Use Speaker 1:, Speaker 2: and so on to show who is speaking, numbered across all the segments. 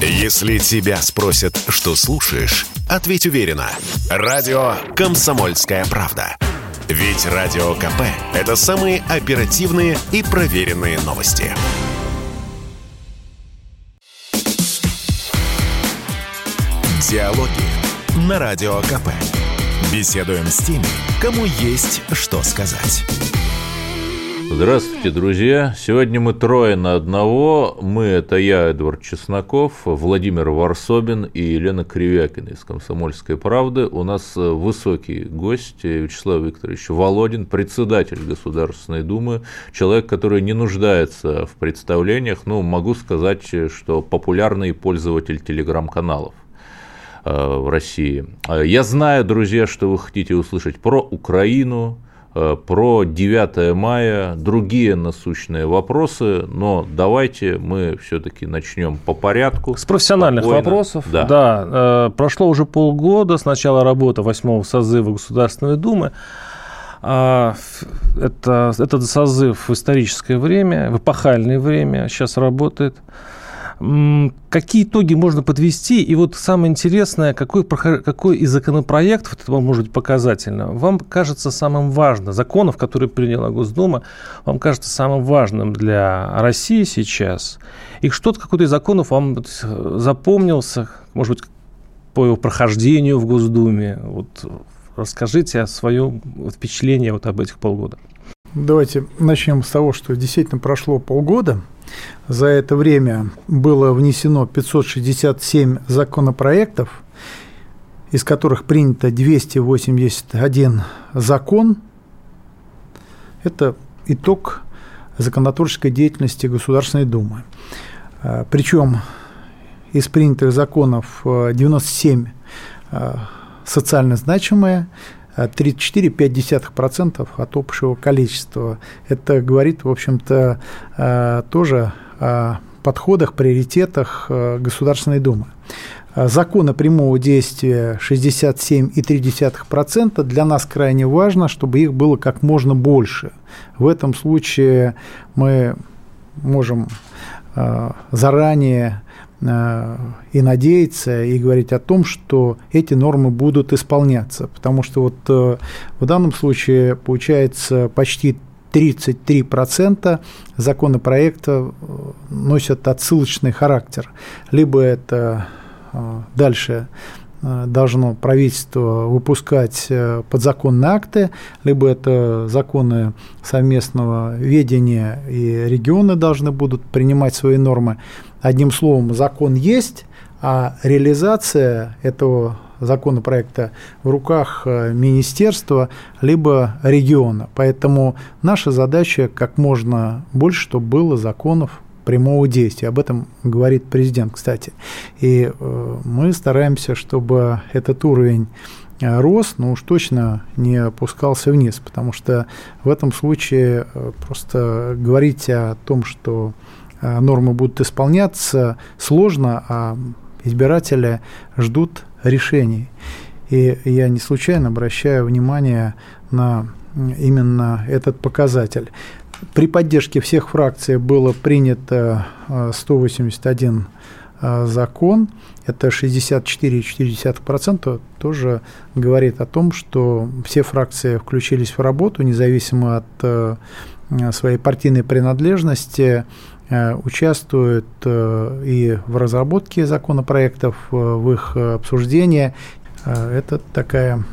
Speaker 1: Если тебя спросят, что слушаешь, ответь уверенно. Радио «Комсомольская правда». Ведь Радио КП – это самые оперативные и проверенные новости. Диалоги на Радио КП. Беседуем с теми, кому есть что сказать.
Speaker 2: Здравствуйте, друзья. Сегодня мы трое на одного. Мы – это я, Эдвард Чесноков, Владимир Варсобин и Елена Кривякина из «Комсомольской правды». У нас высокий гость Вячеслав Викторович Володин, председатель Государственной Думы, человек, который не нуждается в представлениях. Ну, могу сказать, что популярный пользователь телеграм-каналов э, в России. Я знаю, друзья, что вы хотите услышать про Украину, Э, про 9 мая, другие насущные вопросы, но давайте мы все-таки начнем по порядку.
Speaker 3: С профессиональных спокойно. вопросов.
Speaker 2: Да.
Speaker 3: да. Э, прошло уже полгода с начала работы восьмого созыва Государственной Думы. А, это, этот созыв в историческое время, в эпохальное время сейчас работает. Какие итоги можно подвести? И вот самое интересное, какой, какой из законопроектов, это может быть показательно, вам кажется самым важным, законов, которые приняла Госдума, вам кажется самым важным для России сейчас? И что-то, какой-то из законов вам запомнился, может быть, по его прохождению в Госдуме? Вот расскажите о своем впечатлении вот об этих полгода.
Speaker 4: Давайте начнем с того, что действительно прошло полгода – за это время было внесено 567 законопроектов, из которых принято 281 закон. Это итог законотворческой деятельности Государственной Думы. А, Причем из принятых законов 97 а, социально значимые, 34,5% от общего количества. Это говорит, в общем-то, э, тоже о подходах, приоритетах э, Государственной Думы. Э, законы прямого действия 67,3%. Для нас крайне важно, чтобы их было как можно больше. В этом случае мы можем заранее Э, и надеяться, и говорить о том, что эти нормы будут исполняться. Потому что вот э, в данном случае получается почти 33% законопроекта э, носят отсылочный характер. Либо это дальше должно правительство выпускать подзаконные акты, либо это законы совместного ведения, и регионы должны будут принимать свои нормы. Одним словом, закон есть, а реализация этого законопроекта в руках э, министерства либо региона. Поэтому наша задача как можно больше, чтобы было законов прямого действия. Об этом говорит президент, кстати. И э, мы стараемся, чтобы этот уровень э, рос, но уж точно не опускался вниз, потому что в этом случае просто говорить о том, что нормы будут исполняться, сложно, а избиратели ждут решений. И я не случайно обращаю внимание на именно этот показатель. При поддержке всех фракций было принято 181 э, э, закон, это 64,4%, тоже говорит о том, что все фракции включились в работу, независимо от своей партийной принадлежности, Э, участвуют э, и в разработке законопроектов, э, в их обсуждении. Это такая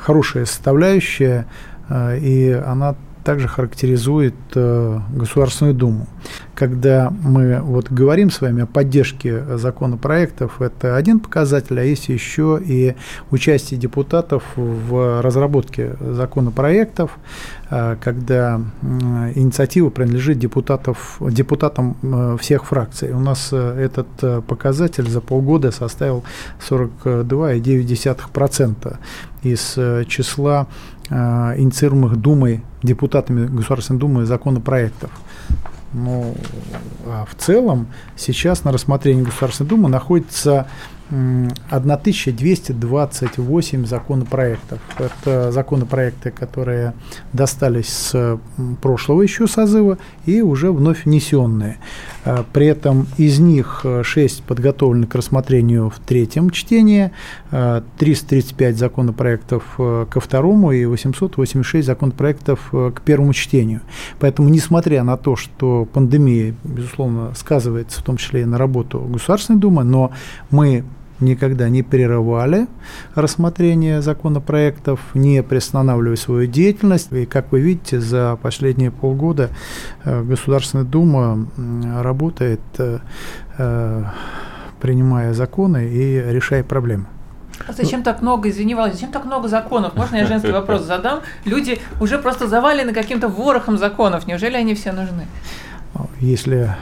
Speaker 4: хорошая составляющая, и она также характеризует Государственную Думу когда мы вот говорим с вами о поддержке законопроектов, это один показатель, а есть еще и участие депутатов в разработке законопроектов, а, когда инициатива принадлежит депутатов, депутатам э, всех фракций. У нас э, этот э, показатель за полгода составил 42,9% из числа инициируемых Думой, депутатами Государственной Думы законопроектов. Ну, а в целом сейчас на рассмотрении Государственной Думы находится 1228 законопроектов. Это законопроекты, которые достались с прошлого еще созыва и уже вновь внесенные. А, при этом из них 6 подготовлены к рассмотрению в третьем чтении, 335 а, законопроектов э, ко второму и 886 законопроектов э, к первому чтению. Поэтому, несмотря на то, что пандемия, безусловно, сказывается в том числе и на работу Государственной Думы, но мы никогда не прерывали рассмотрение законопроектов, не приостанавливали свою деятельность. И, как вы видите, за последние полгода э, Государственная Дума работает, э, э, принимая законы и решая проблемы.
Speaker 5: А зачем так много, извини, Володя, зачем так много законов? Можно я женский вопрос задам? Люди уже просто завалены каким-то ворохом законов. Неужели они все нужны?
Speaker 4: Если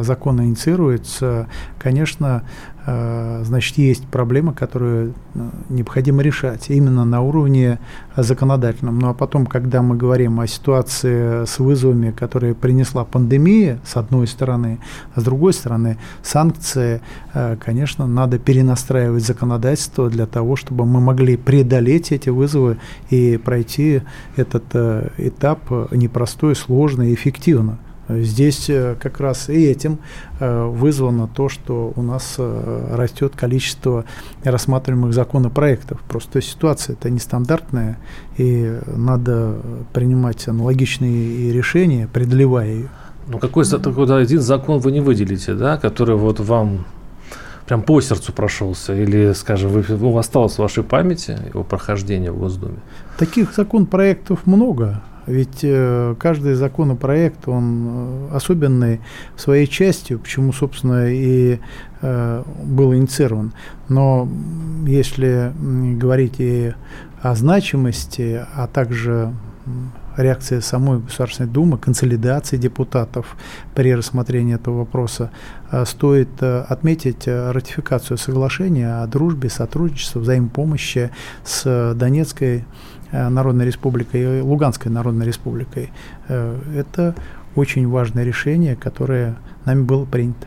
Speaker 4: закон инициируется, конечно, значит, есть проблемы, которые э, необходимо решать именно на уровне законодательном. Ну а потом, когда мы говорим о ситуации с вызовами, которые принесла пандемия, с одной стороны, а с другой стороны, санкции, э, конечно, надо перенастраивать законодательство для того, чтобы мы могли преодолеть эти вызовы и пройти этот этап непростой, сложный эффективно. Здесь э, как раз и этим э, вызвано то, что у нас э, растет количество рассматриваемых законопроектов. Просто ситуация это нестандартная, и надо принимать аналогичные решения, преодолевая ее.
Speaker 3: Ну какой такой один закон вы не выделите, да, который вот вам прям по сердцу прошелся, или, скажем, вы, ну, осталось в вашей памяти его прохождение в Госдуме?
Speaker 4: Таких законопроектов много. Ведь э, каждый законопроект, он э, особенный своей части, почему, собственно, и э, был инициирован. Но если говорить и о значимости, а также реакции самой Государственной Думы, консолидации депутатов при рассмотрении этого вопроса, стоит отметить ратификацию соглашения о дружбе, сотрудничестве, взаимопомощи с Донецкой Народной Республикой и Луганской Народной Республикой. Э, это очень важное решение, которое нами было принято.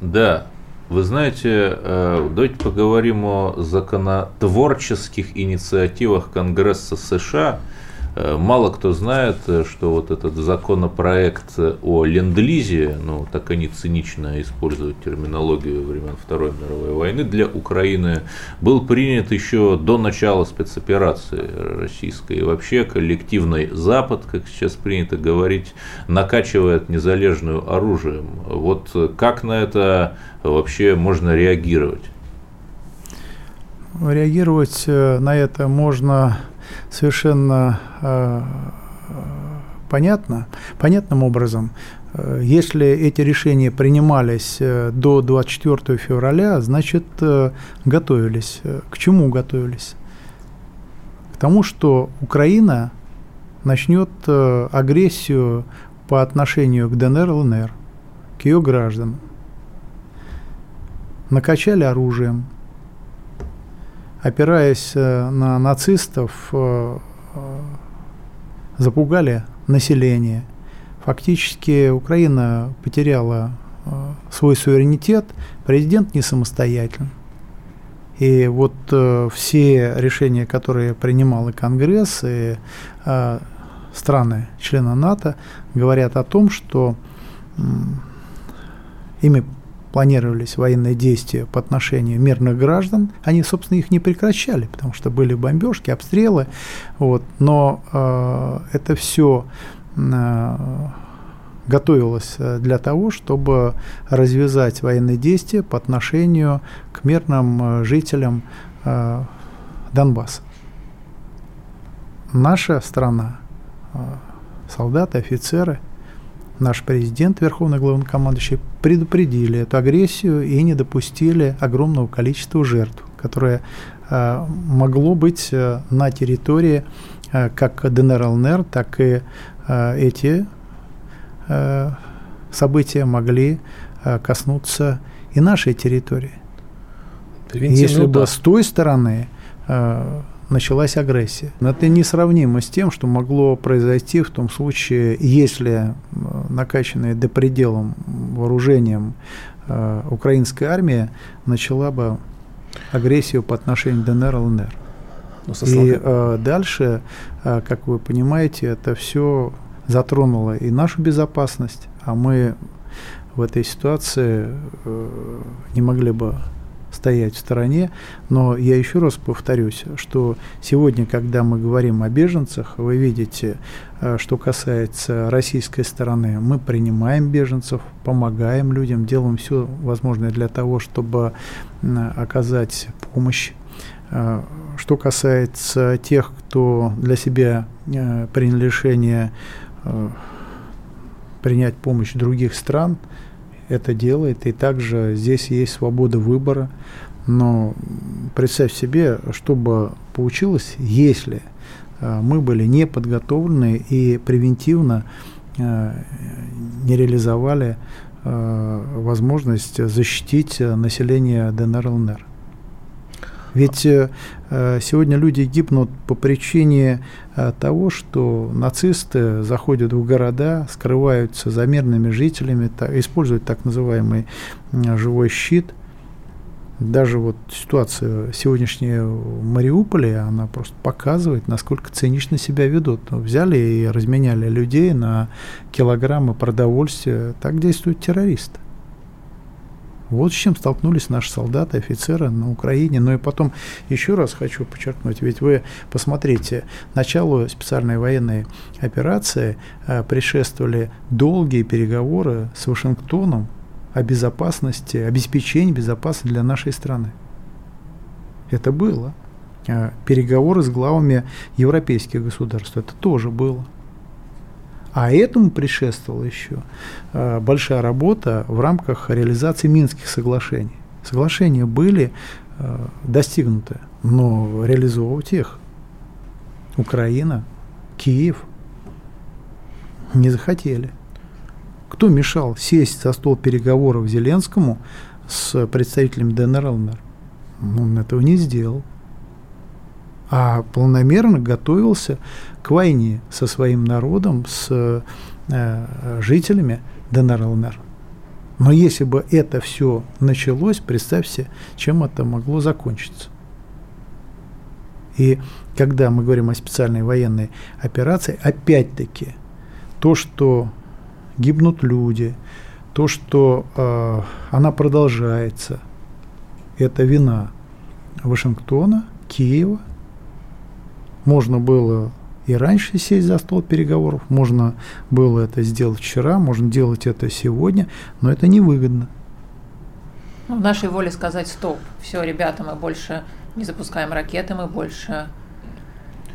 Speaker 2: Да, вы знаете, э, давайте поговорим о законотворческих инициативах Конгресса США – Э, мало кто знает, э, что вот этот законопроект о ленд-лизе, ну так они цинично используют терминологию времен Второй мировой войны для Украины, был принят еще до начала спецоперации российской. И вообще коллективный Запад, как сейчас принято говорить, накачивает незалежную оружием. Вот как на это вообще можно реагировать?
Speaker 4: Реагировать э, на это можно совершенно э, понятно, понятным образом. Э, если эти решения принимались э, до 24 февраля, значит, готовились. К чему готовились? К тому, что Украина начнет агрессию по отношению к ДНР, ЛНР, к ее гражданам. Накачали оружием, опираясь э, на нацистов, э, э, запугали население. Фактически Украина потеряла свой суверенитет, президент не самостоятельный. И вот э, все решения, которые принимал и Конгресс, и э, страны, члены НАТО, говорят о том, что э, ими планировались военные действия по отношению мирных граждан, они, собственно, их не прекращали, потому что были бомбежки, обстрелы, вот, но э, это все э, готовилось э, для того, чтобы развязать военные действия по отношению к мирным э, жителям э, Донбасса. Наша страна, э, солдаты, офицеры – наш президент, верховный главнокомандующий, предупредили эту агрессию и не допустили огромного количества жертв, которое э, могло быть э, на территории э, как ДНР, ЛНР, так и эти события могли коснуться и нашей территории. Если бы с той стороны началась агрессия. Но это несравнимо с тем, что могло произойти в том случае, если накачанная до пределом вооружением э, украинская армия начала бы агрессию по отношению к ДНР и ЛНР. Ну, и э, дальше, э, как вы понимаете, это все затронуло и нашу безопасность, а мы в этой ситуации э, не могли бы стоять в стороне. Но я еще раз повторюсь, что сегодня, когда мы говорим о беженцах, вы видите, э, что касается российской стороны, мы принимаем беженцев, помогаем людям, делаем все возможное для того, чтобы оказать помощь. Э, что касается тех, кто для себя э, принял решение принять помощь других стран – это делает, и также здесь есть свобода выбора. Но представь себе, что бы получилось, если э, мы были не подготовлены и превентивно э, не реализовали э, возможность защитить население ДНР ЛНР. Ведь э, сегодня люди гибнут по причине э, того, что нацисты заходят в города, скрываются за мирными жителями, используют так называемый живой щит. Даже вот ситуация сегодняшняя в Мариуполе, она просто показывает, насколько цинично себя ведут. Взяли и разменяли людей на килограммы продовольствия. Так действуют террористы. Вот с чем столкнулись наши солдаты, офицеры на Украине. Ну и потом еще раз хочу подчеркнуть, ведь вы посмотрите, началу специальной военной операции э, предшествовали долгие переговоры с Вашингтоном о безопасности, обеспечении безопасности для нашей страны. Это было. Э, переговоры с главами европейских государств. Это тоже было. А этому предшествовала еще э, большая работа в рамках реализации Минских соглашений. Соглашения были э, достигнуты, но реализовывать их Украина, Киев не захотели. Кто мешал сесть за стол переговоров Зеленскому с представителем ДНР ЛНР? Он этого не сделал а полномерно готовился к войне со своим народом, с э, жителями ДНР ЛНР. Но если бы это все началось, представьте, чем это могло закончиться. И когда мы говорим о специальной военной операции, опять-таки, то, что гибнут люди, то, что э, она продолжается, это вина Вашингтона, Киева можно было и раньше сесть за стол переговоров, можно было это сделать вчера, можно делать это сегодня, но это невыгодно.
Speaker 5: Ну, в нашей воле сказать стоп. Все, ребята, мы больше не запускаем ракеты, мы больше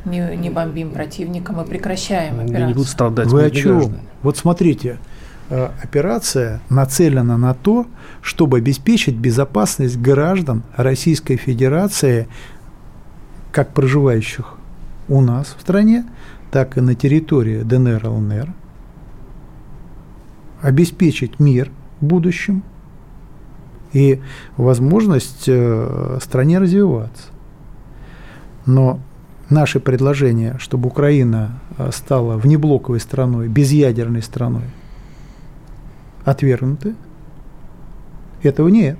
Speaker 5: не, не бомбим противника, мы прекращаем операцию.
Speaker 3: Не будут страдать
Speaker 4: Вы о чем? Вот смотрите, э, операция нацелена на то, чтобы обеспечить безопасность граждан Российской Федерации, как проживающих у нас в стране, так и на территории ДНР, ЛНР, обеспечить мир в будущем и возможность э, стране развиваться. Но наши предложения, чтобы Украина э, стала внеблоковой страной, безъядерной страной, отвергнуты. Этого нет.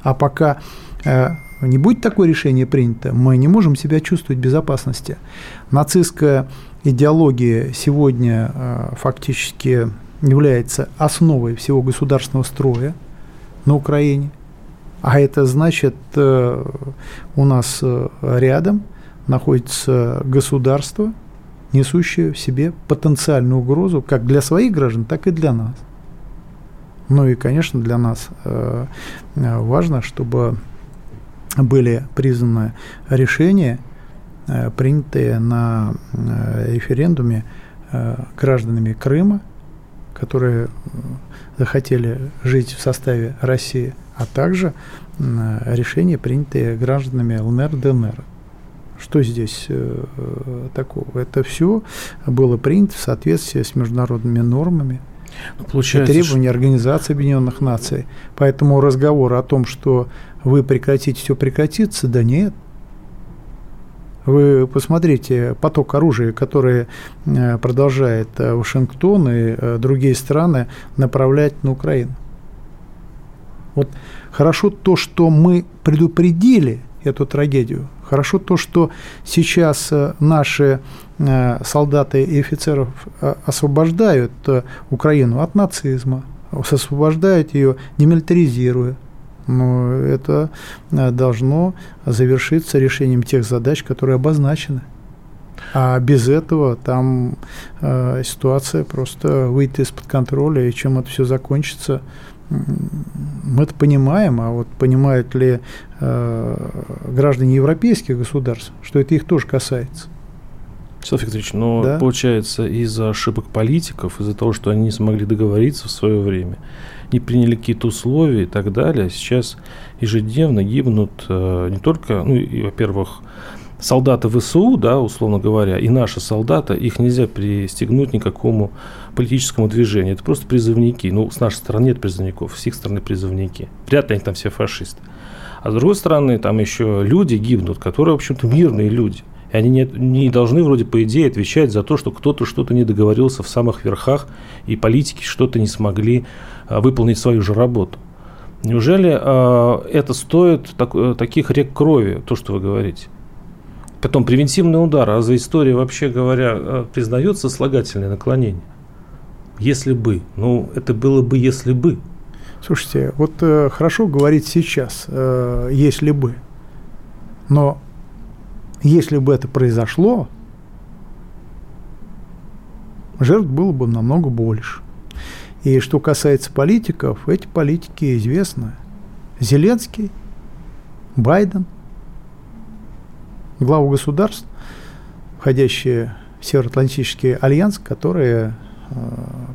Speaker 4: А пока э, не будет такое решение принято, мы не можем себя чувствовать в безопасности. Нацистская идеология сегодня э, фактически является основой всего государственного строя на Украине. А это значит, э, у нас э, рядом находится государство, несущее в себе потенциальную угрозу как для своих граждан, так и для нас. Ну и, конечно, для нас важно, чтобы были признаны решения, э, принятые на э, референдуме э, гражданами Крыма, которые захотели жить в составе России, а также решения, принятые гражданами ЛНР, ДНР. Что здесь такого? Это все было принято в соответствии с международными нормами, Получается, требования что... Организации Объединенных Наций. Поэтому разговор о том, что вы прекратите, все прекратится, да нет. Вы посмотрите поток оружия, который э, продолжает э, Вашингтон и э, другие страны направлять на Украину. Вот хорошо то, что мы предупредили эту трагедию. Хорошо то, что сейчас наши солдаты и офицеров освобождают Украину от нацизма, освобождают ее, демилитаризируя, но это э, должно завершиться решением тех задач, которые обозначены. А без этого там э, ситуация просто выйдет из-под контроля, и чем это все закончится, мы это понимаем, а вот понимают ли э, граждане европейских государств, что это их тоже касается.
Speaker 3: Станислав Викторович, но да? получается из-за ошибок политиков, из-за того, что они не смогли договориться в свое время, не приняли какие-то условия и так далее, сейчас ежедневно гибнут э, не только, ну, и, во-первых, солдаты ВСУ, да, условно говоря, и наши солдаты, их нельзя пристегнуть никакому политическому движению. Это просто призывники. Ну, с нашей стороны нет призывников, с их стороны призывники. Вряд ли они там все фашисты. А с другой стороны, там еще люди гибнут, которые, в общем-то, мирные люди. И они не, не должны, вроде, по идее, отвечать за то, что кто-то что-то не договорился в самых верхах, и политики что-то не смогли а, выполнить свою же работу. Неужели э, это стоит так, э, таких рек крови, то, что вы говорите? Потом превентивный удар. А за история, вообще говоря, э, признается слагательное наклонение? Если бы. Ну, это было бы, если бы.
Speaker 4: Слушайте, вот э, хорошо говорить сейчас, э, если бы. Но если бы это произошло, жертв было бы намного больше. И что касается политиков, эти политики известны. Зеленский, Байден, главы государств, входящие в Североатлантический альянс, которые э,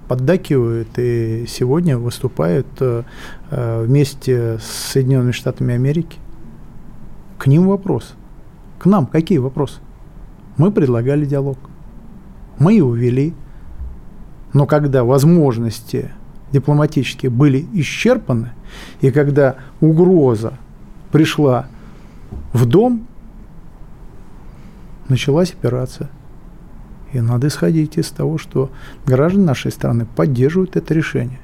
Speaker 4: поддакивают и сегодня выступают э, вместе с Соединенными Штатами Америки. К ним вопрос – к нам какие вопросы? Мы предлагали диалог. Мы его вели. Но когда возможности дипломатические были исчерпаны, и когда угроза пришла в дом, началась операция. И надо исходить из того, что граждане нашей страны поддерживают это решение.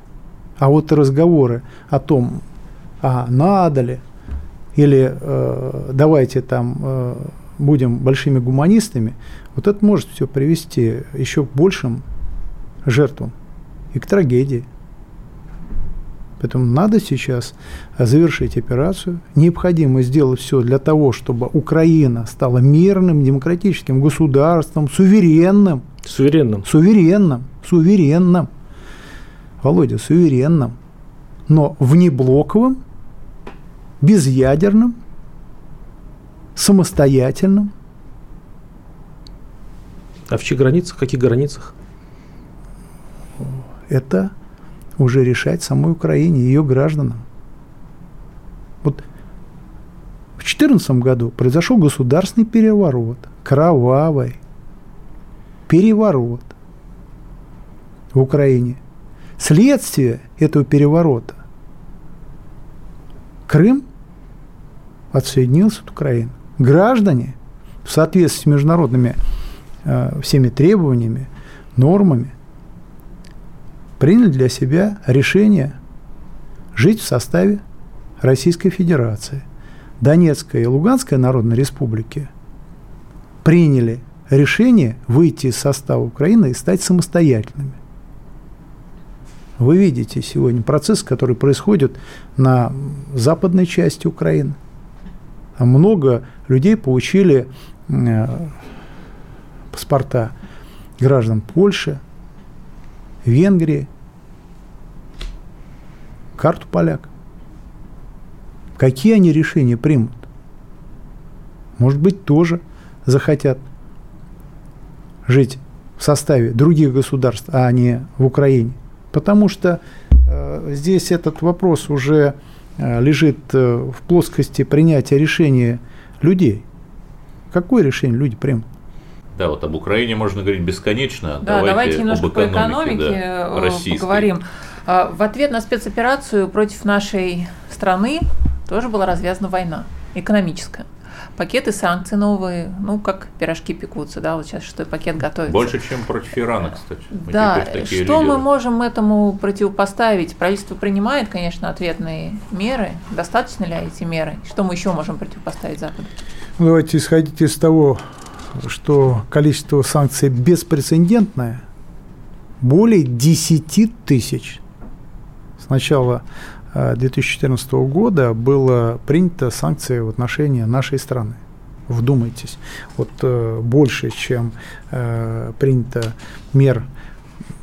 Speaker 4: А вот разговоры о том, а надо ли, или э, давайте там э, будем большими гуманистами, вот это может все привести еще к большим жертвам и к трагедии. Поэтому надо сейчас завершить операцию. Необходимо сделать все для того, чтобы Украина стала мирным, демократическим государством, суверенным.
Speaker 3: Суверенным.
Speaker 4: Суверенным. Суверенным. Володя, суверенным. Но внеблоковым безъядерным, самостоятельным.
Speaker 3: А в чьих границах? В каких границах?
Speaker 4: Это уже решать самой Украине, ее гражданам. Вот в 2014 году произошел государственный переворот, кровавый переворот в Украине. Следствие этого переворота Крым отсоединился от Украины. Граждане в соответствии с международными э, всеми требованиями, нормами приняли для себя решение жить в составе Российской Федерации. Донецкая и Луганская народные республики приняли решение выйти из состава Украины и стать самостоятельными. Вы видите сегодня процесс, который происходит на западной части Украины – много людей получили э, паспорта граждан Польши, Венгрии, карту поляк. Какие они решения примут? Может быть, тоже захотят жить в составе других государств, а не в Украине. Потому что э, здесь этот вопрос уже лежит э, в плоскости принятия решения людей. Какое решение люди примут?
Speaker 2: Да, вот об Украине можно говорить бесконечно.
Speaker 5: Да, давайте, давайте немножко об экономике, по экономике да, э, поговорим. А, в ответ на спецоперацию против нашей страны тоже была развязана война экономическая. Пакеты санкций новые, ну, как пирожки пекутся, да, вот сейчас шестой пакет готовится.
Speaker 2: Больше, чем против Ирана, кстати.
Speaker 5: Мы да, что лидеры. мы можем этому противопоставить? Правительство принимает, конечно, ответные меры. Достаточно ли эти меры? Что мы еще можем противопоставить Западу?
Speaker 4: Ну, давайте исходить из того, что количество санкций беспрецедентное, более 10 тысяч. С начала 2014 э, года было принято санкции в отношении нашей страны. Вдумайтесь, вот э, больше, чем э, принято мер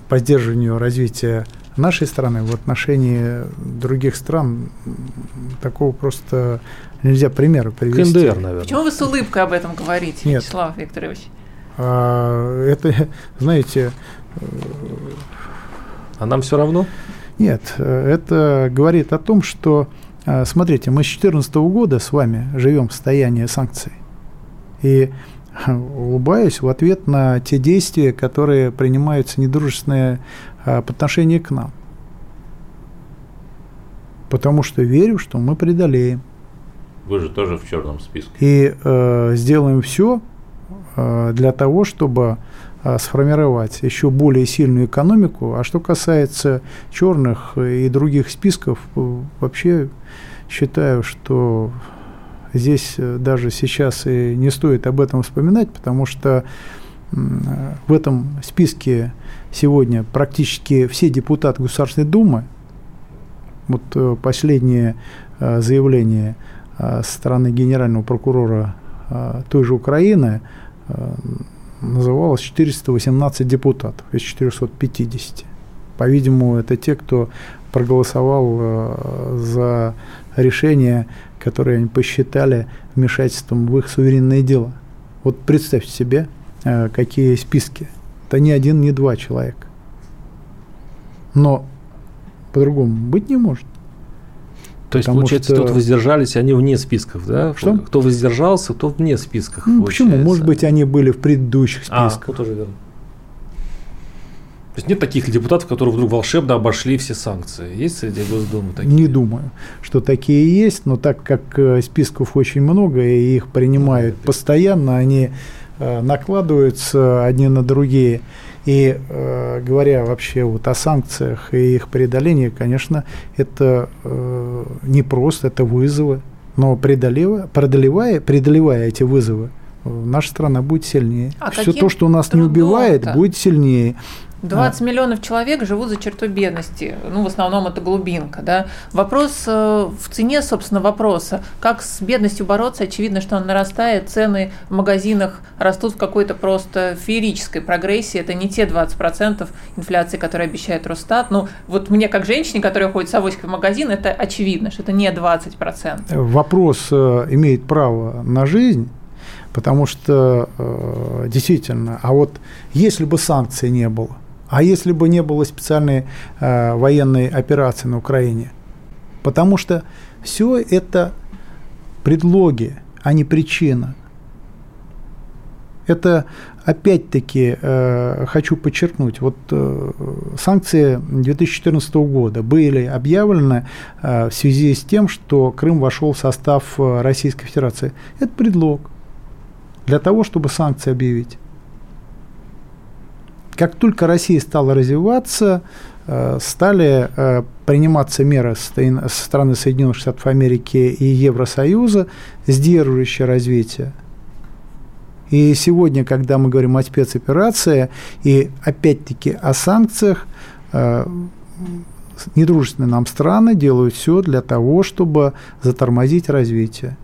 Speaker 4: по сдерживанию развития нашей страны в отношении других стран такого просто нельзя примера привести.
Speaker 3: КНДР, наверное.
Speaker 5: Почему вы с улыбкой об этом говорите,
Speaker 4: Нет.
Speaker 5: Вячеслав Викторович?
Speaker 4: А, это, знаете...
Speaker 3: А нам все равно?
Speaker 4: Нет, это говорит о том, что, а, смотрите, мы с 2014 года с вами живем в состоянии санкций. И улыбаюсь в ответ на те действия, которые принимаются недружественные по отношению к нам. Потому что верю, что мы преодолеем.
Speaker 2: Вы же тоже в черном списке.
Speaker 4: И э, сделаем все э, для того, чтобы э, сформировать еще более сильную экономику. А что касается черных и других списков, вообще считаю, что здесь даже сейчас и не стоит об этом вспоминать, потому что в этом списке сегодня практически все депутаты Государственной Думы, вот э, последнее э, заявление э, со стороны генерального прокурора той же Украины называлось 418 депутатов из 450. По-видимому, это те, кто проголосовал за решение, которое они посчитали вмешательством в их суверенные дела. Вот представьте себе, какие списки это ни один, ни два человека. Но по-другому быть не может.
Speaker 3: То есть, получается, что... тут воздержались, они вне списков, да?
Speaker 4: Что?
Speaker 3: Кто воздержался, кто вне списков.
Speaker 4: Ну, почему? Может быть, они были в предыдущих а, списках.
Speaker 3: А, ну, тоже верно. То есть нет таких депутатов, которые вдруг волшебно обошли все санкции. Есть среди Госдумы такие?
Speaker 4: Не думаю, что такие есть, но так как э, списков очень много и их принимают ну, постоянно, они Э, накладываются одни на другие. И э, говоря вообще вот о санкциях и их преодолении, конечно, это э, не просто, это вызовы. Но преодолевая, преодолевая, преодолевая эти вызовы, э, наша страна будет сильнее. А Все то, что нас не убивает, будет сильнее.
Speaker 5: 20 а. миллионов человек живут за чертой бедности. Ну, в основном это глубинка. Да? Вопрос э, в цене, собственно, вопроса. Как с бедностью бороться? Очевидно, что он нарастает. Цены в магазинах растут в какой-то просто феерической прогрессии. Это не те 20% инфляции, которые обещает Росстат. Ну, вот мне, как женщине, которая ходит с авоськой в магазин, это очевидно, что это не 20%.
Speaker 4: Вопрос э, имеет право на жизнь, потому что э, действительно, а вот если бы санкций не было, а если бы не было специальной э, военной операции на Украине? Потому что все это предлоги, а не причина. Это опять-таки э, хочу подчеркнуть, вот э, санкции 2014 года были объявлены э, в связи с тем, что Крым вошел в состав э, Российской Федерации. Это предлог для того, чтобы санкции объявить. Как только Россия стала развиваться, э, стали э, приниматься меры со стороны Соединенных Штатов Америки и Евросоюза, сдерживающие развитие. И сегодня, когда мы говорим о спецоперации и опять-таки о санкциях, э, недружественные нам страны делают все для того, чтобы затормозить развитие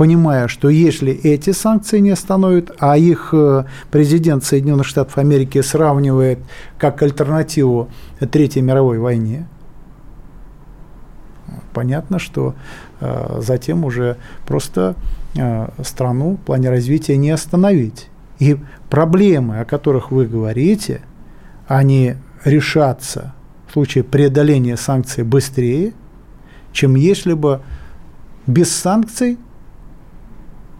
Speaker 4: понимая, что если эти санкции не остановят, а их э, президент Соединенных Штатов Америки сравнивает как альтернативу Третьей мировой войне, понятно, что э, затем уже просто э, страну в плане развития не остановить. И проблемы, о которых вы говорите, они решатся в случае преодоления санкций быстрее, чем если бы без санкций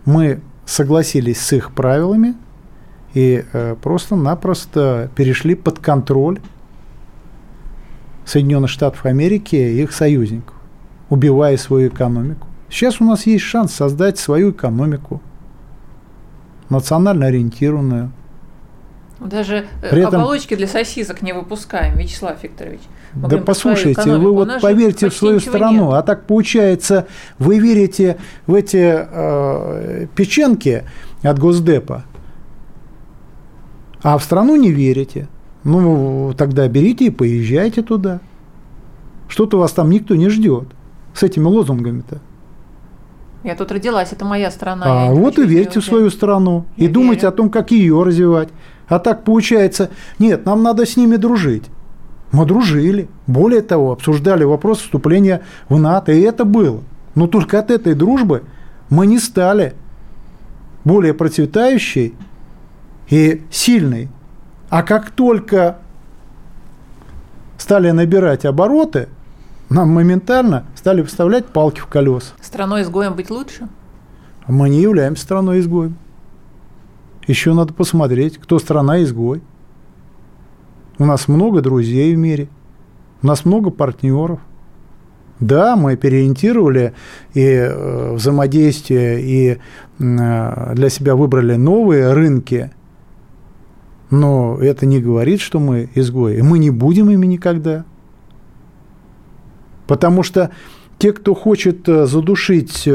Speaker 4: мы согласились с их правилами и э, просто-напросто перешли под контроль Соединенных Штатов Америки и их союзников, убивая свою экономику, Сейчас у нас есть шанс создать свою экономику, национально ориентированную.
Speaker 5: Даже э, При этом... оболочки для сосисок не выпускаем, Вячеслав Викторович.
Speaker 4: Мы да послушайте, вы вот поверьте в свою страну, нет. а так получается, вы верите в эти э, печенки от Госдепа, а в страну не верите. Ну, тогда берите и поезжайте туда. Что-то вас там никто не ждет с этими лозунгами-то.
Speaker 5: Я тут родилась, это моя страна.
Speaker 4: А вот и верьте в свою страну. Я и верю. думайте о том, как ее развивать. А так получается, нет, нам надо с ними дружить. Мы дружили. Более того, обсуждали вопрос вступления в НАТО, и это было. Но только от этой дружбы мы не стали более процветающей и сильной. А как только стали набирать обороты, нам моментально стали вставлять палки в колеса.
Speaker 5: Страной-изгоем быть лучше?
Speaker 4: Мы не являемся страной-изгоем. Еще надо посмотреть, кто страна-изгой. У нас много друзей в мире, у нас много партнеров. Да, мы переориентировали и э, взаимодействие, и э, для себя выбрали новые рынки, но это не говорит, что мы изгои. И мы не будем ими никогда. Потому что те, кто хочет э, задушить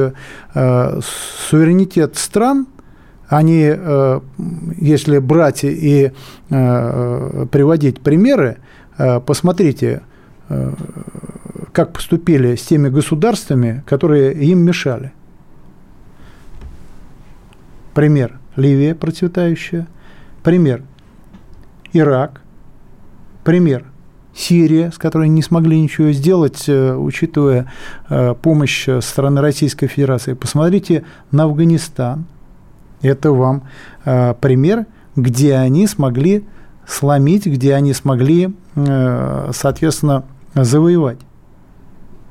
Speaker 4: суверенитет стран, они, э, если брать и э, приводить примеры, э, посмотрите, как поступили с теми государствами, которые им мешали. Пример – Ливия процветающая. Пример – Ирак. Пример – Сирия, с которой не смогли ничего сделать, учитывая помощь со стороны Российской Федерации. Посмотрите на Афганистан – это вам э, пример, где они смогли сломить, где они смогли, э, соответственно, завоевать.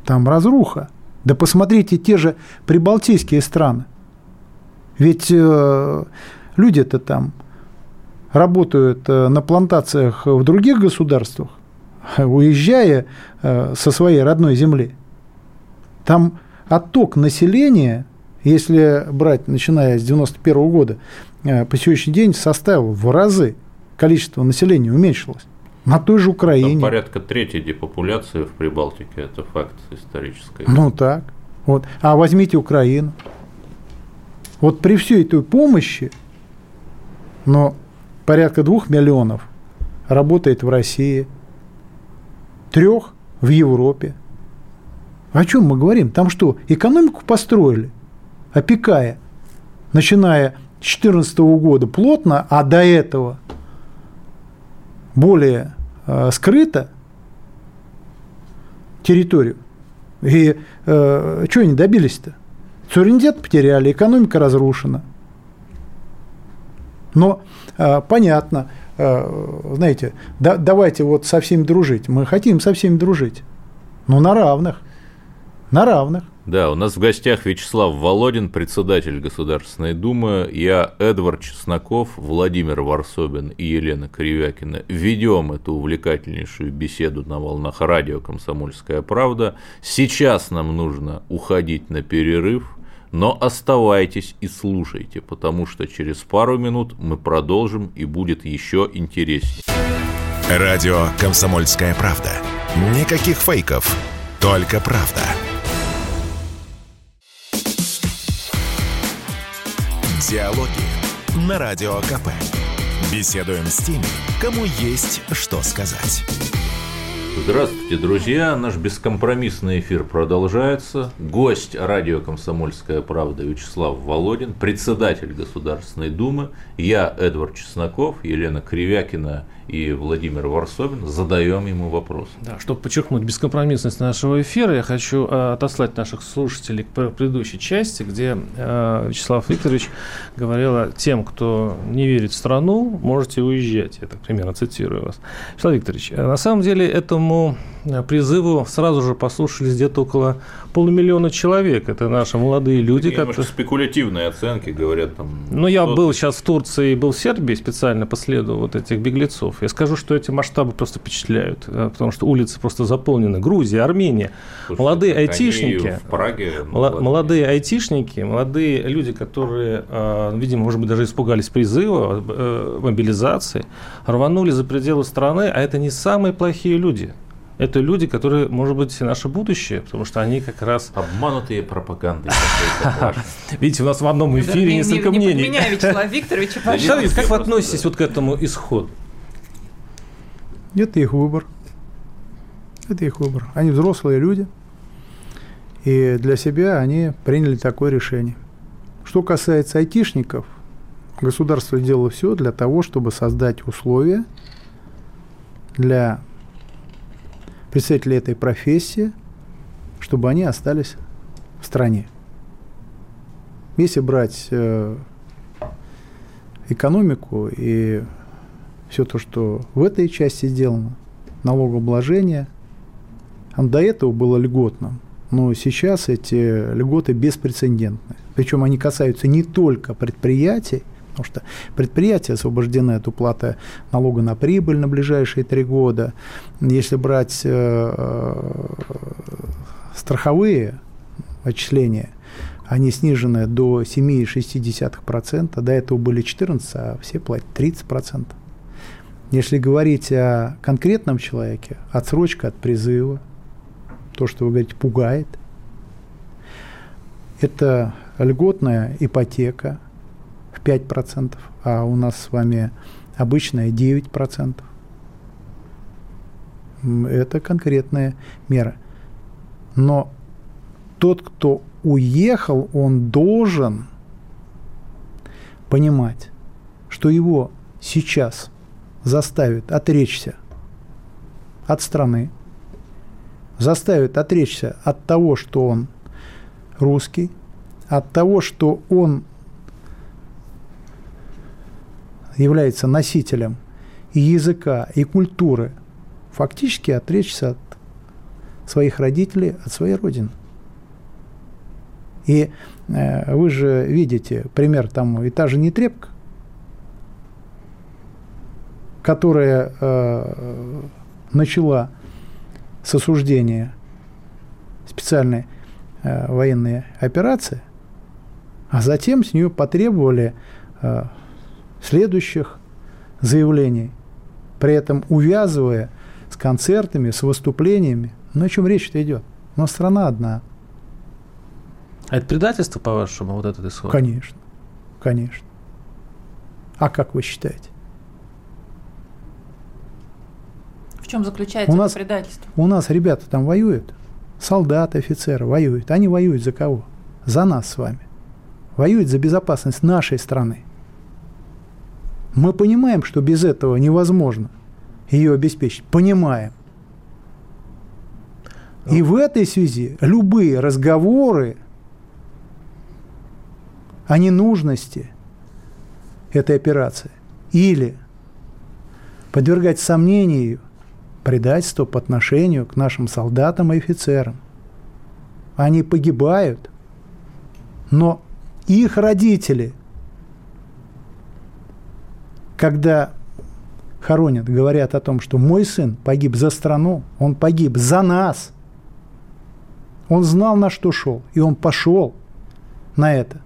Speaker 4: Там разруха. Да посмотрите те же прибалтийские страны. Ведь э, люди-то там работают э, на плантациях в других государствах, уезжая э, со своей родной земли. Там отток населения если брать, начиная с 91 года, э, по сегодняшний день составил в разы количество населения уменьшилось. На той же Украине. Там
Speaker 2: порядка трети депопуляции в Прибалтике, это факт исторический.
Speaker 4: Ну так. Вот. А возьмите Украину. Вот при всей этой помощи, но порядка двух миллионов работает в России, трех в Европе. О чем мы говорим? Там что, экономику построили? Опекая, начиная с 2014 года плотно, а до этого более э, скрыто территорию. И э, что они добились-то? Суверенитет потеряли, экономика разрушена. Но э, понятно, э, знаете, да, давайте вот со всеми дружить. Мы хотим со всеми дружить, но на равных. На равных.
Speaker 2: Да, у нас в гостях Вячеслав Володин, председатель Государственной Думы, я Эдвард Чесноков, Владимир Варсобин и Елена Кривякина ведем эту увлекательнейшую беседу на волнах радио «Комсомольская правда». Сейчас нам нужно уходить на перерыв, но оставайтесь и слушайте, потому что через пару минут мы продолжим и будет еще интереснее.
Speaker 1: Радио «Комсомольская правда». Никаких фейков, только правда. Диалоги на Радио КП. Беседуем с теми, кому есть что сказать.
Speaker 2: Здравствуйте, друзья! Наш бескомпромиссный эфир продолжается. Гость радио «Комсомольская правда» Вячеслав Володин, председатель Государственной Думы. Я, Эдвард Чесноков, Елена Кривякина и Владимир Варсобин задаем ему вопрос.
Speaker 3: Да, чтобы подчеркнуть бескомпромиссность нашего эфира, я хочу э, отослать наших слушателей к предыдущей части, где э, Вячеслав Викторович говорил тем, кто не верит в страну, можете уезжать. Я так примерно цитирую вас. Вячеслав Викторович, э, на самом деле этому призыву сразу же послушались где-то около полумиллиона человек. Это наши молодые люди.
Speaker 2: Такие которые... спекулятивные оценки, говорят там.
Speaker 3: Ну, я был сейчас в Турции, был в Сербии специально по следу вот этих беглецов. Я скажу, что эти масштабы просто впечатляют, э, потому что улицы просто заполнены. Грузия, Армения. Слушайте, молодые айтишники.
Speaker 2: В Праге.
Speaker 3: Молодые айтишники, молодые люди, которые, э, видимо, может быть, даже испугались призыва, э, мобилизации, рванули за пределы страны, а это не самые плохие люди это люди, которые, может быть, наше будущее, потому что они как раз...
Speaker 2: Обманутые пропагандой.
Speaker 3: Видите, у нас в одном эфире несколько мнений.
Speaker 5: Меня, Вячеслав Викторович,
Speaker 3: пожалуйста. Как вы относитесь вот к этому исходу?
Speaker 4: Это их выбор. Это их выбор. Они взрослые люди, и для себя они приняли такое решение. Что касается айтишников, государство сделало все для того, чтобы создать условия для представители этой профессии, чтобы они остались в стране. Если брать э, экономику и все то, что в этой части сделано, налогообложение, до этого было льготным, но сейчас эти льготы беспрецедентны. Причем они касаются не только предприятий, Потому что предприятия освобождены от уплаты налога на прибыль на ближайшие три года. Если брать э, э, страховые отчисления, они снижены до 7,6%. До этого были 14%, а все платят 30%. Если говорить о конкретном человеке, отсрочка от призыва, то, что вы говорите, пугает, это льготная ипотека, 5%, а у нас с вами обычная 9%. Это конкретная мера. Но тот, кто уехал, он должен понимать, что его сейчас заставят отречься от страны, заставят отречься от того, что он русский, от того, что он является носителем и языка, и культуры, фактически отречься от своих родителей, от своей родины. И э, вы же видите пример тому, и та же нетрепка, которая э, начала с осуждения специальной э, военной операции, а затем с нее потребовали э, следующих заявлений, при этом увязывая с концертами, с выступлениями. Ну, о чем речь-то идет? Но страна одна.
Speaker 3: А это предательство, по-вашему, вот этот исход?
Speaker 4: Конечно, конечно. А как вы считаете?
Speaker 5: В чем заключается у нас, это предательство?
Speaker 4: У нас ребята там воюют, солдаты, офицеры воюют. Они воюют за кого? За нас с вами. Воюют за безопасность нашей страны. Мы понимаем, что без этого невозможно ее обеспечить. Понимаем. И в этой связи любые разговоры о ненужности этой операции или подвергать сомнению предательство по отношению к нашим солдатам и офицерам. Они погибают, но их родители – когда хоронят, говорят о том, что мой сын погиб за страну, он погиб за нас. Он знал, на что шел, и он пошел на это.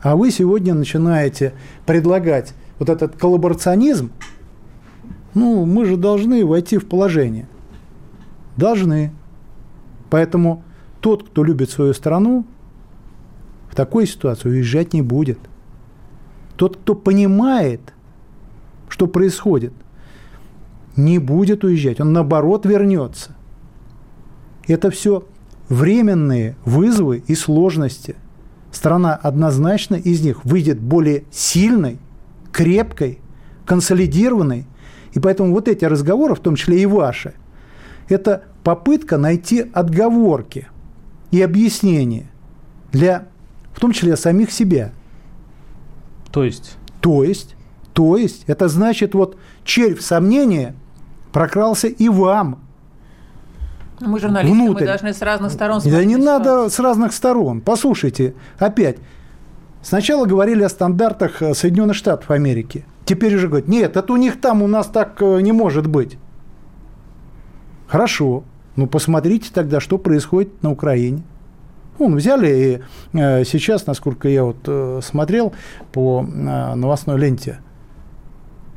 Speaker 4: А вы сегодня начинаете предлагать вот этот коллаборационизм. Ну, мы же должны войти в положение. Должны. Поэтому тот, кто любит свою страну, в такой ситуации уезжать не будет. Тот, кто понимает, что происходит, не будет уезжать, он наоборот вернется. Это все временные вызовы и сложности. Страна однозначно из них выйдет более сильной, крепкой, консолидированной. И поэтому вот эти разговоры, в том числе и ваши, это попытка найти отговорки и объяснения для, в том числе, самих себя –
Speaker 3: то есть?
Speaker 4: То есть, то есть, это значит, вот червь сомнения прокрался и вам.
Speaker 5: Мы журналисты,
Speaker 4: внутрь.
Speaker 5: мы должны с разных сторон
Speaker 4: Да
Speaker 5: смотреть
Speaker 4: не
Speaker 5: на
Speaker 4: надо с разных сторон. Послушайте, опять. Сначала говорили о стандартах э, Соединенных Штатов Америки. Теперь уже говорят, нет, это у них там, у нас так э, не может быть. Хорошо. Ну, посмотрите тогда, что происходит на Украине. Вон, взяли и э, сейчас, насколько я вот э, смотрел по э, новостной ленте,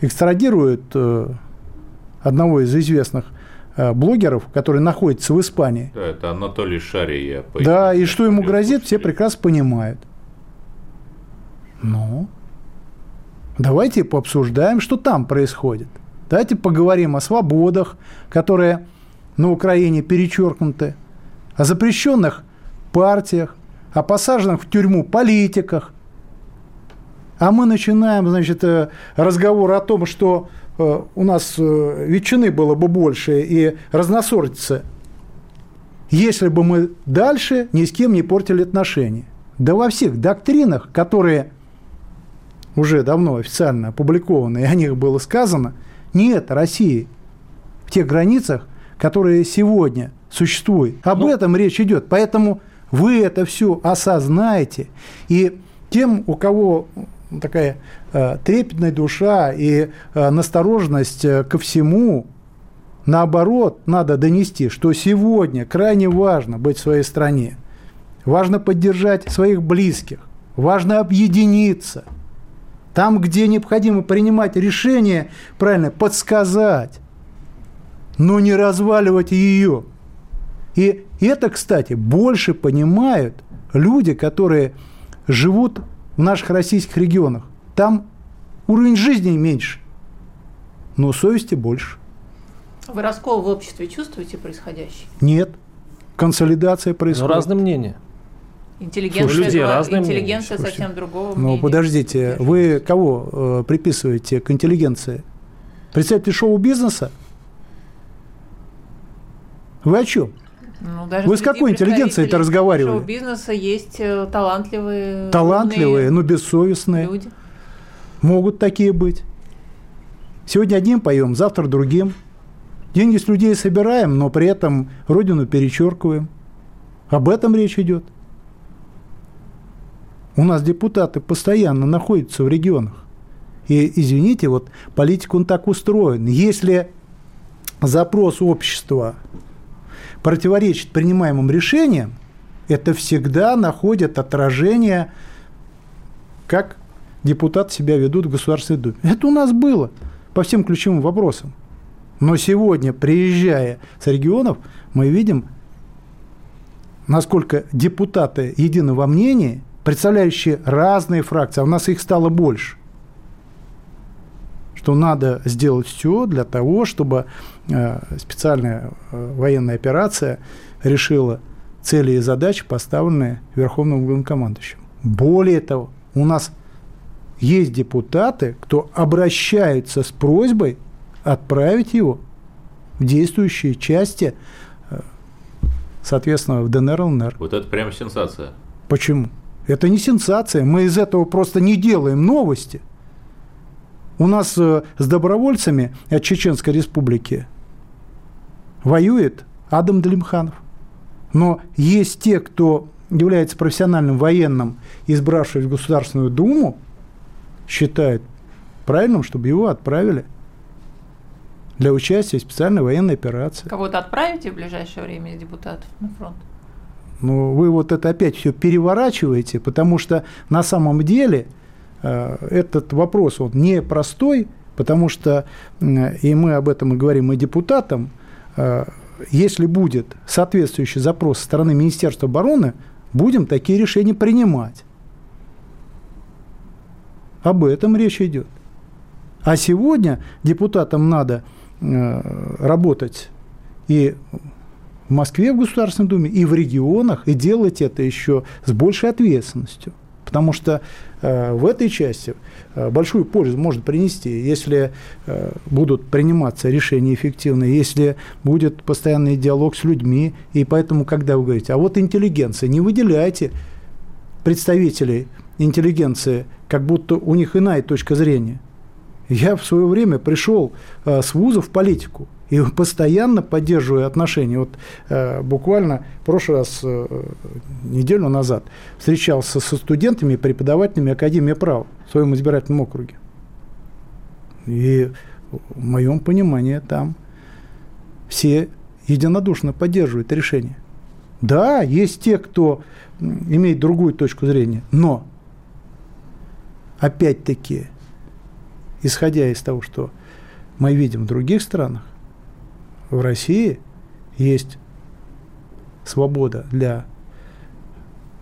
Speaker 4: экстрадируют одного из известных блогеров, который находится в Испании.
Speaker 2: Да, это Анатолий Шарий. Я поясню
Speaker 4: Да, и что ему грозит, все прекрасно понимают. Ну, давайте пообсуждаем, что там происходит. Давайте поговорим о свободах, которые на Украине перечеркнуты, о запрещенных партиях, о посаженных в тюрьму политиках. А мы начинаем, значит, э, разговор о том, что э, у нас э, ветчины было бы больше и разносортицы если бы мы дальше ни с кем не портили отношения. Да во всех доктринах, которые уже давно официально опубликованы, и о них было сказано, нет России в тех границах, которые сегодня существуют. Об
Speaker 3: Ну-
Speaker 4: этом речь идет. Поэтому вы это все осознаете. И тем, у кого такая э, трепетная душа и э, настороженность э, ко всему, Наоборот, надо донести, что сегодня крайне важно быть в своей стране. Важно поддержать своих близких. Важно объединиться. Там, где необходимо принимать решения, правильно, подсказать, но не разваливать ее. И это, кстати, больше понимают люди, которые живут в наших российских регионах. Там уровень жизни меньше, но совести больше.
Speaker 5: Вы раскол в обществе чувствуете происходящий?
Speaker 4: Нет. Консолидация
Speaker 3: Но
Speaker 4: происходит.
Speaker 3: разные мнения.
Speaker 5: Интеллигенция,
Speaker 3: Слушай, людей разные мнения.
Speaker 5: интеллигенция
Speaker 4: Слушайте,
Speaker 5: совсем другого
Speaker 4: Ну,
Speaker 5: мнения.
Speaker 4: подождите, вы кого э, приписываете к интеллигенции? Представитель шоу-бизнеса? Вы о чем?
Speaker 5: Ну, даже
Speaker 4: Вы с какой интеллигенцией это разговаривали?
Speaker 5: Шоу-бизнеса есть э, талантливые,
Speaker 4: Талантливые, но бессовестные.
Speaker 5: люди.
Speaker 4: Могут такие быть. Сегодня одним поем, завтра другим. Деньги с людей собираем, но при этом родину перечеркиваем. Об этом речь идет. У нас депутаты постоянно находятся в регионах. И, извините, вот политик, он так устроен. Если запрос общества противоречит принимаемым решениям, это всегда находит отражение, как депутаты себя ведут в Государственной Думе. Это у нас было по всем ключевым вопросам. Но сегодня, приезжая с регионов, мы видим, насколько депутаты едины во мнении, представляющие разные фракции, а у нас их стало больше, что надо сделать все для того, чтобы специальная э, военная операция решила цели и задачи, поставленные Верховным главнокомандующим. Более того, у нас есть депутаты, кто обращаются с просьбой отправить его в действующие части, э, соответственно, в ДНР, ЛНР.
Speaker 2: Вот это прям сенсация.
Speaker 4: Почему? Это не сенсация. Мы из этого просто не делаем новости. У нас э, с добровольцами от Чеченской республики воюет Адам Далимханов. Но есть те, кто является профессиональным военным, избравшись в Государственную Думу, считают правильным, чтобы его отправили для участия в специальной военной операции.
Speaker 5: Кого-то отправите в ближайшее время из депутатов на фронт?
Speaker 4: Но вы вот это опять все переворачиваете, потому что на самом деле э, этот вопрос он непростой, потому что, э, и мы об этом и говорим и депутатам, если будет соответствующий запрос со стороны Министерства обороны, будем такие решения принимать. Об этом речь идет. А сегодня депутатам надо э, работать и в Москве в Государственной Думе, и в регионах, и делать это еще с большей ответственностью. Потому что э, в этой части э, большую пользу может принести, если э, будут приниматься решения эффективные, если будет постоянный диалог с людьми. И поэтому, когда вы говорите, а вот интеллигенция, не выделяйте представителей интеллигенции, как будто у них иная точка зрения. Я в свое время пришел э, с вуза в политику. И постоянно поддерживаю отношения. Вот э, буквально в прошлый раз, э, неделю назад, встречался со студентами и преподавателями Академии права в своем избирательном округе. И в моем понимании там все единодушно поддерживают решение. Да, есть те, кто имеет другую точку зрения, но опять-таки, исходя из того, что мы видим в других странах, в России есть свобода для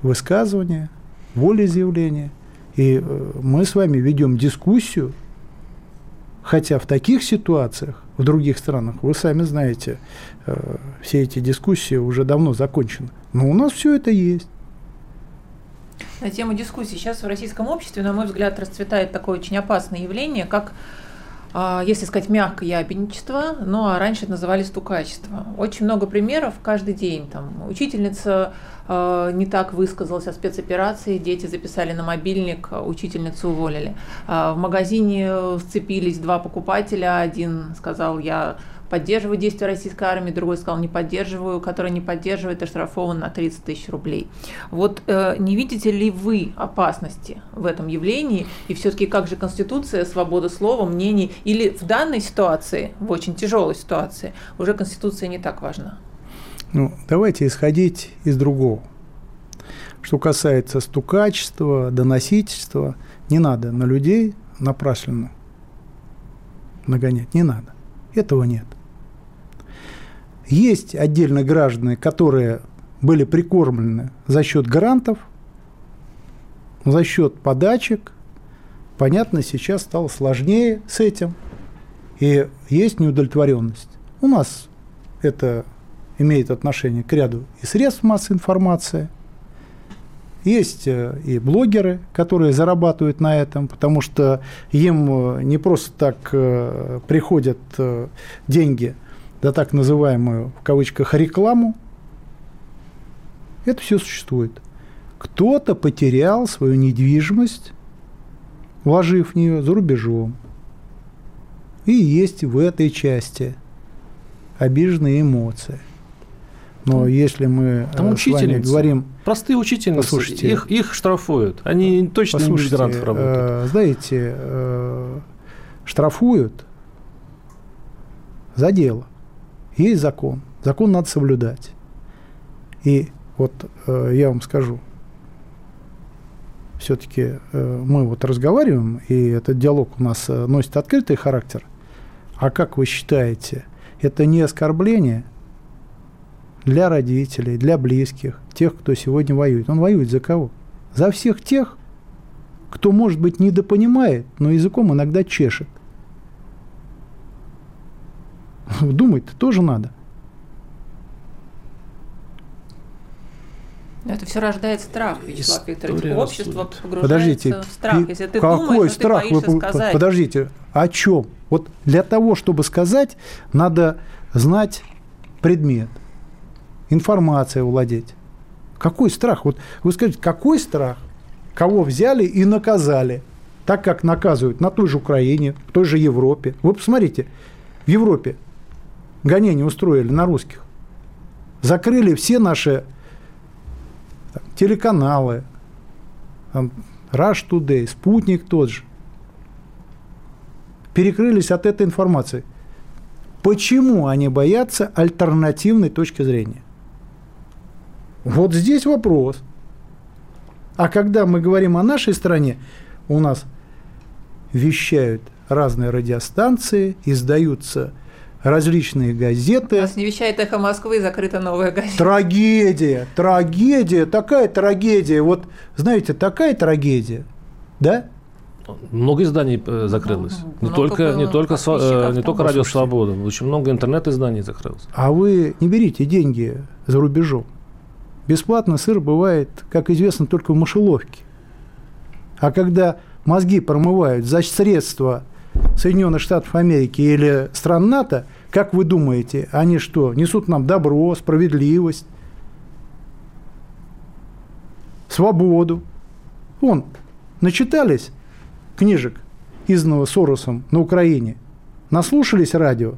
Speaker 4: высказывания, волеизъявления. И э, мы с вами ведем дискуссию, хотя в таких ситуациях в других странах, вы сами знаете, э, все эти дискуссии уже давно закончены. Но у нас все это есть.
Speaker 5: На тему дискуссии. Сейчас в российском обществе, на мой взгляд, расцветает такое очень опасное явление, как если сказать мягко, ябедничество, ну а раньше это называли стукачество. Очень много примеров каждый день. Там, учительница э, не так высказалась о спецоперации, дети записали на мобильник, учительницу уволили. Э, в магазине сцепились два покупателя, один сказал, я поддерживаю действия российской армии, другой сказал, не поддерживаю, который не поддерживает, оштрафован на 30 тысяч рублей. Вот э, не видите ли вы опасности в этом явлении? И все-таки как же Конституция, свобода слова, мнений, или в данной ситуации, в очень тяжелой ситуации, уже Конституция не так важна?
Speaker 4: Ну, давайте исходить из другого. Что касается стукачества, доносительства, не надо на людей напрасленно нагонять, не надо. Этого нет. Есть отдельные граждане, которые были прикормлены за счет грантов, за счет подачек. Понятно, сейчас стало сложнее с этим. И есть неудовлетворенность. У нас это имеет отношение к ряду и средств массовой информации. Есть э, и блогеры, которые зарабатывают на этом, потому что им э, не просто так э, приходят деньги да так называемую, в кавычках, рекламу, это все существует. Кто-то потерял свою недвижимость, вложив в нее за рубежом. И есть в этой части обиженные эмоции. Но если мы
Speaker 3: Там с вами говорим... Простые учительницы, послушайте, их, их штрафуют. Они точно не мигрантов работают.
Speaker 4: Э, знаете, э, штрафуют за дело. Есть закон. Закон надо соблюдать. И вот э, я вам скажу, все-таки э, мы вот разговариваем, и этот диалог у нас э, носит открытый характер. А как вы считаете, это не оскорбление для родителей, для близких, тех, кто сегодня воюет? Он воюет за кого? За всех тех, кто, может быть, недопонимает, но языком иногда чешет. Думать-то тоже надо.
Speaker 5: Это все рождает страх, Вячеслав Викторович. Общество погружается
Speaker 4: Подождите,
Speaker 5: в страх. Если ты
Speaker 4: какой
Speaker 5: думаешь,
Speaker 4: страх?
Speaker 5: ты
Speaker 4: Вы,
Speaker 5: сказать.
Speaker 4: Подождите, о чем? Вот для того, чтобы сказать, надо знать предмет, информация владеть. Какой страх? Вот вы скажите, какой страх? Кого взяли и наказали? Так как наказывают на той же Украине, в той же Европе. Вы посмотрите, в Европе гонения устроили на русских. Закрыли все наши там, телеканалы, там, Rush Today, Спутник тот же. Перекрылись от этой информации. Почему они боятся альтернативной точки зрения? Вот здесь вопрос. А когда мы говорим о нашей стране, у нас вещают разные радиостанции, издаются различные газеты.
Speaker 5: Нас не вещает «Эхо Москвы» закрыта новая газета.
Speaker 4: Трагедия, трагедия, такая трагедия. Вот, знаете, такая трагедия, да?
Speaker 3: Много изданий э, закрылось. Ну, не только, не только, э, не только Радио Свобода. Очень много интернет-изданий закрылось.
Speaker 4: А вы не берите деньги за рубежом. Бесплатно сыр бывает, как известно, только в мышеловке. А когда мозги промывают за средства Соединенных Штатов Америки или стран НАТО, как вы думаете, они что, несут нам добро, справедливость, свободу? Вон, начитались книжек, изданного Соросом на Украине, наслушались радио,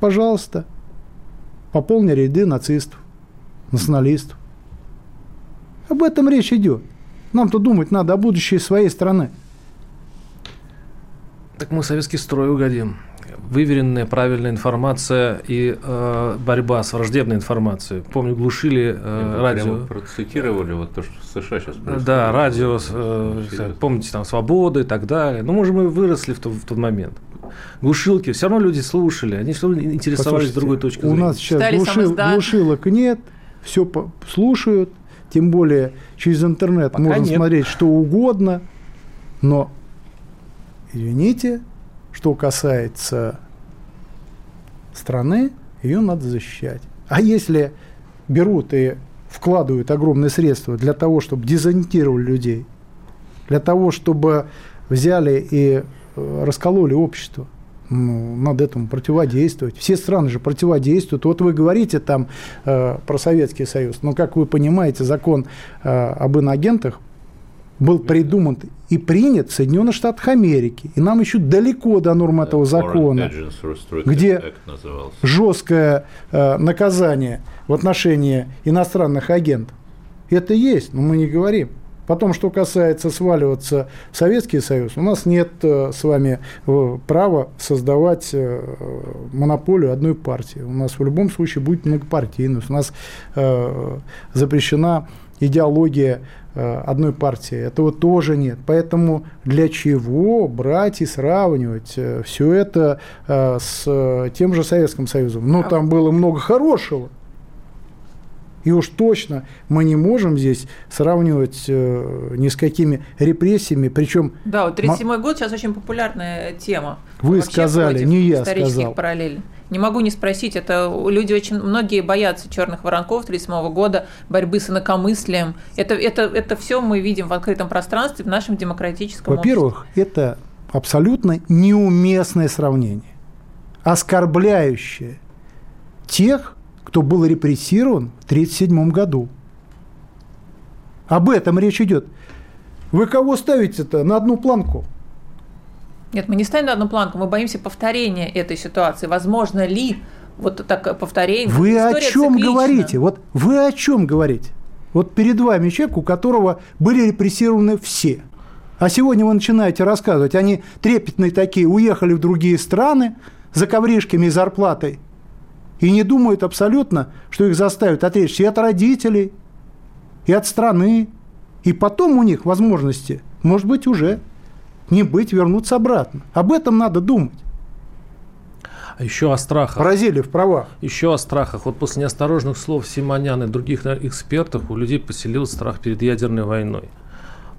Speaker 4: пожалуйста, пополни ряды нацистов, националистов. Об этом речь идет. Нам-то думать надо о будущей своей страны.
Speaker 3: Так мы советский строй угодим. Выверенная, правильная информация и э, борьба с враждебной информацией. Помню, глушили э, радио.
Speaker 2: Процитировали вот то, что в США сейчас
Speaker 3: происходит. Да, радио, э, помните, там «Свобода» и так далее. Ну, может, мы выросли в, то, в тот момент. Глушилки, все равно люди слушали, они все равно интересовались другой точкой
Speaker 4: зрения. У нас сейчас глушил, глушилок нет, все слушают, тем более через интернет Пока можно нет. смотреть что угодно, но, извините, что касается страны, ее надо защищать. А если берут и вкладывают огромные средства для того, чтобы дезориентировали людей, для того, чтобы взяли и э, раскололи общество – ну, надо этому противодействовать. Все страны же противодействуют. Вот вы говорите там э, про Советский Союз, но, как вы понимаете, закон э, об инагентах был придуман и принят в Соединенных Штатах Америки. И нам еще далеко до норм этого закона, где жесткое э, наказание в отношении иностранных агентов. Это есть, но мы не говорим. Потом, что касается сваливаться в Советский Союз, у нас нет э, с вами э, права создавать монополию одной партии. У нас в любом случае будет многопартийность. У нас запрещена идеология одной партии. Этого тоже нет. Поэтому для чего брать и сравнивать все это с тем же Советским Союзом? Ну, там было много хорошего. И уж точно мы не можем здесь сравнивать э, ни с какими репрессиями, причем...
Speaker 5: Да, вот 37 год сейчас очень популярная тема.
Speaker 4: Вы Вообще сказали, не я сказал.
Speaker 5: параллелей. Не могу не спросить, это люди очень, многие боятся черных воронков 37 года, борьбы с инакомыслием. Это, это, это все мы видим в открытом пространстве, в нашем демократическом
Speaker 4: Во-первых, это абсолютно неуместное сравнение, оскорбляющее тех, кто был репрессирован в 1937 году. Об этом речь идет. Вы кого ставите-то на одну планку?
Speaker 5: Нет, мы не ставим на одну планку, мы боимся повторения этой ситуации. Возможно ли вот такое повторение?
Speaker 4: Вы о чем циклична. говорите? Вот вы о чем говорите? Вот перед вами человек, у которого были репрессированы все. А сегодня вы начинаете рассказывать, они трепетные такие, уехали в другие страны за ковришками и зарплатой и не думают абсолютно, что их заставят отречься и от родителей, и от страны. И потом у них возможности, может быть, уже не быть, вернуться обратно. Об этом надо думать.
Speaker 3: А еще о страхах.
Speaker 4: Поразили в правах.
Speaker 3: Еще о страхах. Вот после неосторожных слов Симонян и других экспертов у людей поселился страх перед ядерной войной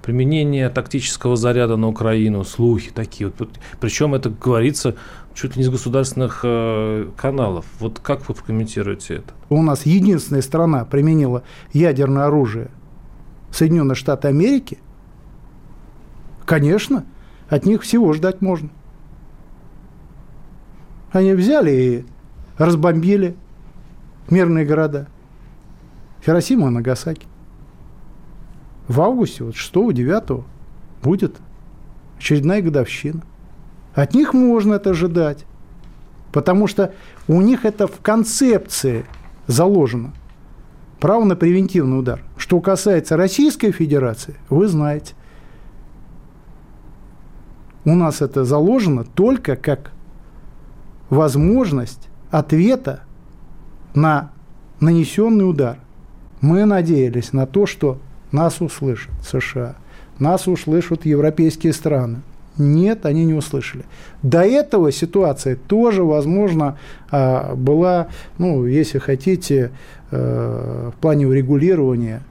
Speaker 3: применение тактического заряда на Украину, слухи такие. Вот, причем это говорится чуть ли не из государственных э, каналов. Вот как вы прокомментируете это?
Speaker 4: У нас единственная страна применила ядерное оружие Соединенные Штаты Америки. Конечно, от них всего ждать можно. Они взяли и разбомбили мирные города. Хиросима и Нагасаки в августе, вот 6-9 будет очередная годовщина. От них можно это ожидать, потому что у них это в концепции заложено. Право на превентивный удар. Что касается Российской Федерации, вы знаете, у нас это заложено только как возможность ответа на нанесенный удар. Мы надеялись на то, что нас услышат США, нас услышат европейские страны. Нет, они не услышали. До этого ситуация тоже, возможно, а, была, ну, если хотите, э, в плане урегулирования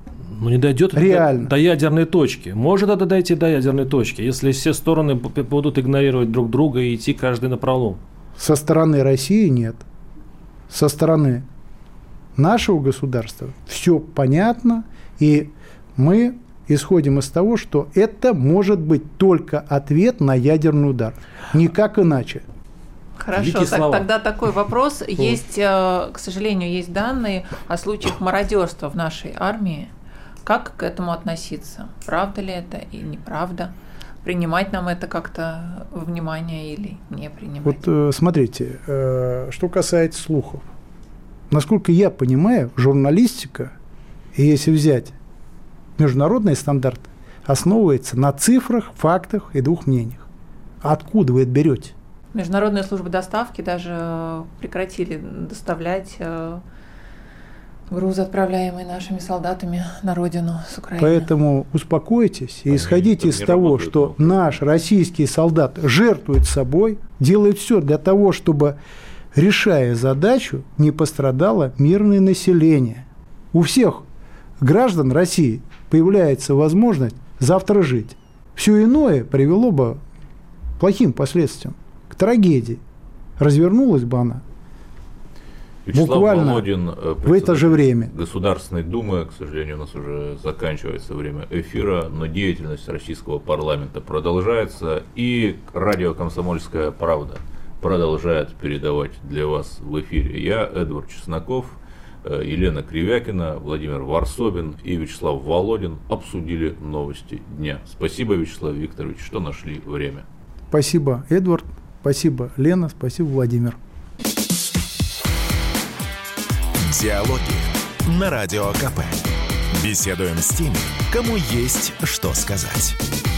Speaker 3: но не дойдет Реально. До, до ядерной точки. Может это дойти до ядерной точки, если все стороны будут игнорировать друг друга и идти каждый на пролом.
Speaker 4: Со стороны России нет. Со стороны нашего государства все понятно, и мы исходим из того, что это может быть только ответ на ядерный удар. Никак иначе.
Speaker 5: Хорошо, так, тогда такой вопрос. Есть, э, к сожалению, есть данные о случаях мародерства в нашей армии. Как к этому относиться? Правда ли это или неправда? принимать нам это как-то внимание или не принимать?
Speaker 4: Вот э, смотрите, э, что касается слухов. Насколько я понимаю, журналистика, и если взять международные стандарты, основывается на цифрах, фактах и двух мнениях. Откуда вы это берете?
Speaker 5: Международные службы доставки даже прекратили доставлять э, грузы, отправляемые нашими солдатами на родину с Украины.
Speaker 4: Поэтому успокойтесь и
Speaker 2: Они
Speaker 4: исходите из того,
Speaker 2: работают,
Speaker 4: что
Speaker 2: ну.
Speaker 4: наш российский солдат жертвует собой, делает все для того, чтобы, решая задачу, не пострадало мирное население. У всех граждан России появляется возможность завтра жить. Все иное привело бы к плохим последствиям, к трагедии. Развернулась бы она
Speaker 2: Вячеслав
Speaker 4: Буквально
Speaker 2: Володин, э,
Speaker 4: в это же время.
Speaker 2: Государственной Думы, к сожалению, у нас уже заканчивается время эфира, но деятельность российского парламента продолжается, и радио «Комсомольская правда» продолжает передавать для вас в эфире. Я, Эдвард Чесноков, Елена Кривякина, Владимир Варсобин и Вячеслав Володин обсудили новости дня. Спасибо, Вячеслав Викторович, что нашли время.
Speaker 4: Спасибо, Эдвард. Спасибо, Лена. Спасибо, Владимир.
Speaker 1: Диалоги на Радио КП. Беседуем с теми, кому есть что сказать.